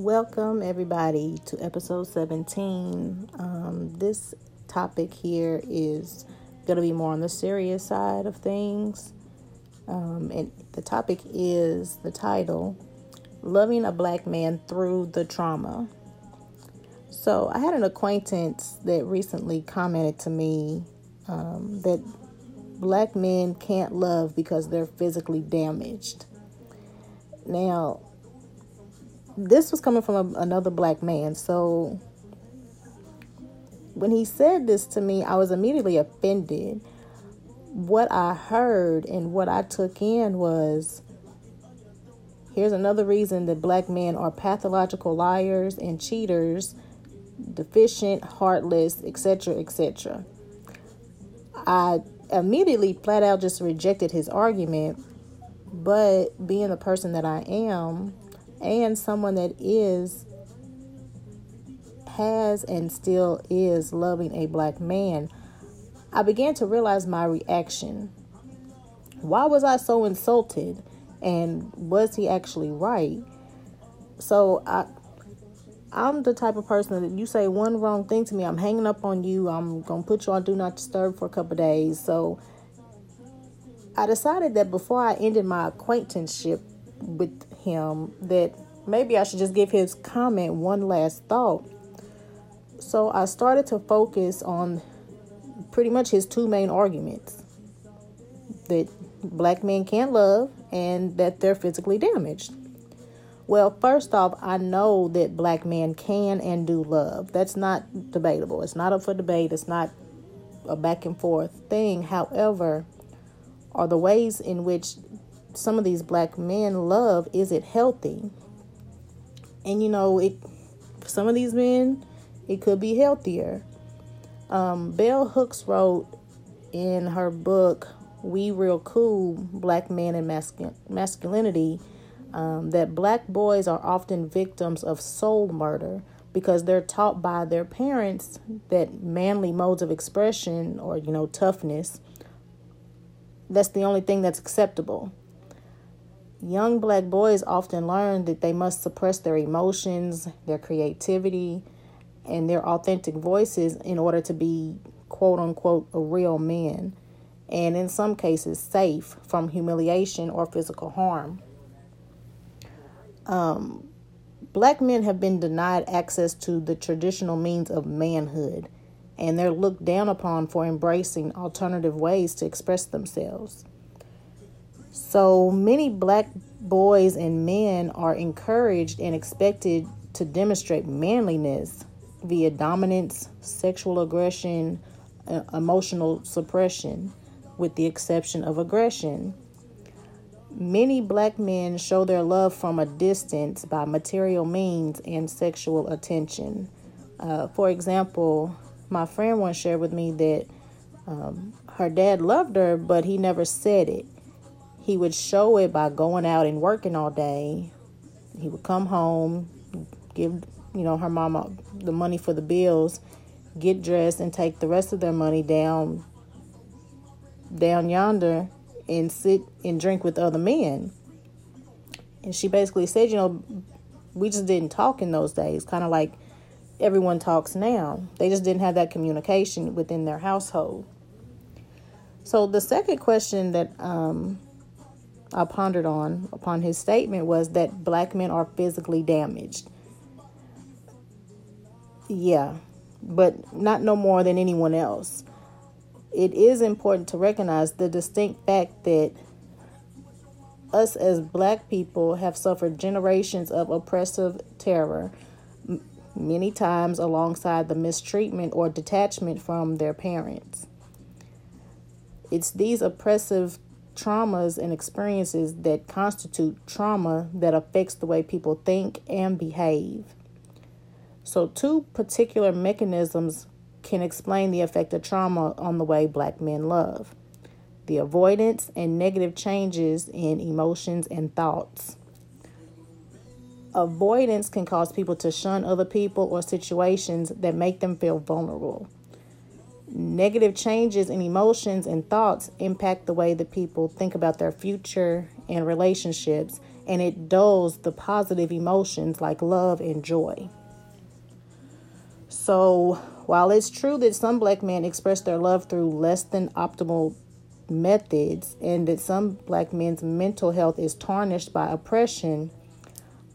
Welcome, everybody, to episode 17. Um, this topic here is going to be more on the serious side of things. Um, and the topic is the title Loving a Black Man Through the Trauma. So, I had an acquaintance that recently commented to me um, that black men can't love because they're physically damaged. Now, this was coming from a, another black man. So when he said this to me, I was immediately offended. What I heard and what I took in was here's another reason that black men are pathological liars and cheaters, deficient, heartless, etc., etc. I immediately flat out just rejected his argument, but being the person that I am, and someone that is has and still is loving a black man, I began to realize my reaction. Why was I so insulted? And was he actually right? So I I'm the type of person that you say one wrong thing to me, I'm hanging up on you. I'm gonna put you on do not disturb for a couple days. So I decided that before I ended my acquaintanceship with him that maybe I should just give his comment one last thought. So I started to focus on pretty much his two main arguments that black men can't love and that they're physically damaged. Well, first off, I know that black men can and do love. That's not debatable. It's not up for debate. It's not a back and forth thing. However, are the ways in which some of these black men love is it healthy? And you know it some of these men it could be healthier. Um, bell hooks wrote in her book we real cool black men and mascul- masculinity um, that black boys are often victims of soul murder because they're taught by their parents that manly modes of expression or you know toughness that's the only thing that's acceptable Young black boys often learn that they must suppress their emotions, their creativity, and their authentic voices in order to be quote unquote a real man, and in some cases, safe from humiliation or physical harm. Um, black men have been denied access to the traditional means of manhood, and they're looked down upon for embracing alternative ways to express themselves. So many black boys and men are encouraged and expected to demonstrate manliness via dominance, sexual aggression, uh, emotional suppression, with the exception of aggression. Many black men show their love from a distance by material means and sexual attention. Uh, for example, my friend once shared with me that um, her dad loved her, but he never said it. He would show it by going out and working all day. He would come home, give you know her mama the money for the bills, get dressed, and take the rest of their money down down yonder and sit and drink with other men. And she basically said, you know, we just didn't talk in those days, kind of like everyone talks now. They just didn't have that communication within their household. So the second question that um, I pondered on upon his statement was that black men are physically damaged. Yeah, but not no more than anyone else. It is important to recognize the distinct fact that us as black people have suffered generations of oppressive terror, many times alongside the mistreatment or detachment from their parents. It's these oppressive traumas and experiences that constitute trauma that affects the way people think and behave. So, two particular mechanisms can explain the effect of trauma on the way black men love the avoidance and negative changes in emotions and thoughts. Avoidance can cause people to shun other people or situations that make them feel vulnerable. Negative changes in emotions and thoughts impact the way that people think about their future and relationships, and it dulls the positive emotions like love and joy. So, while it's true that some black men express their love through less than optimal methods and that some black men's mental health is tarnished by oppression,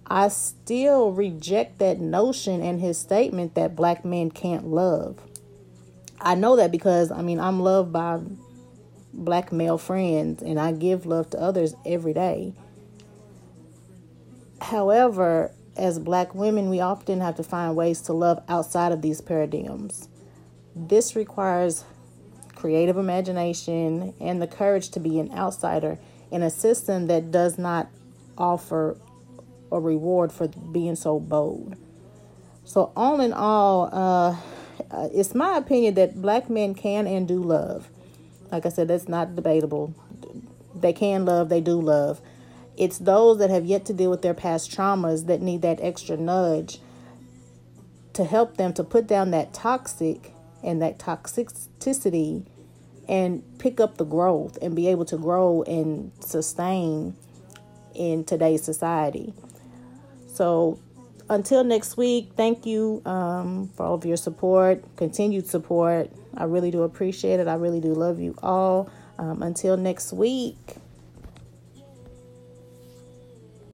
I still reject that notion and his statement that black men can't love. I know that because I mean I'm loved by black male friends and I give love to others every day. However, as black women, we often have to find ways to love outside of these paradigms. This requires creative imagination and the courage to be an outsider in a system that does not offer a reward for being so bold. So, all in all, uh, uh, it's my opinion that black men can and do love. Like I said, that's not debatable. They can love, they do love. It's those that have yet to deal with their past traumas that need that extra nudge to help them to put down that toxic and that toxicity and pick up the growth and be able to grow and sustain in today's society. So, until next week, thank you um, for all of your support, continued support. I really do appreciate it. I really do love you all. Um, until next week.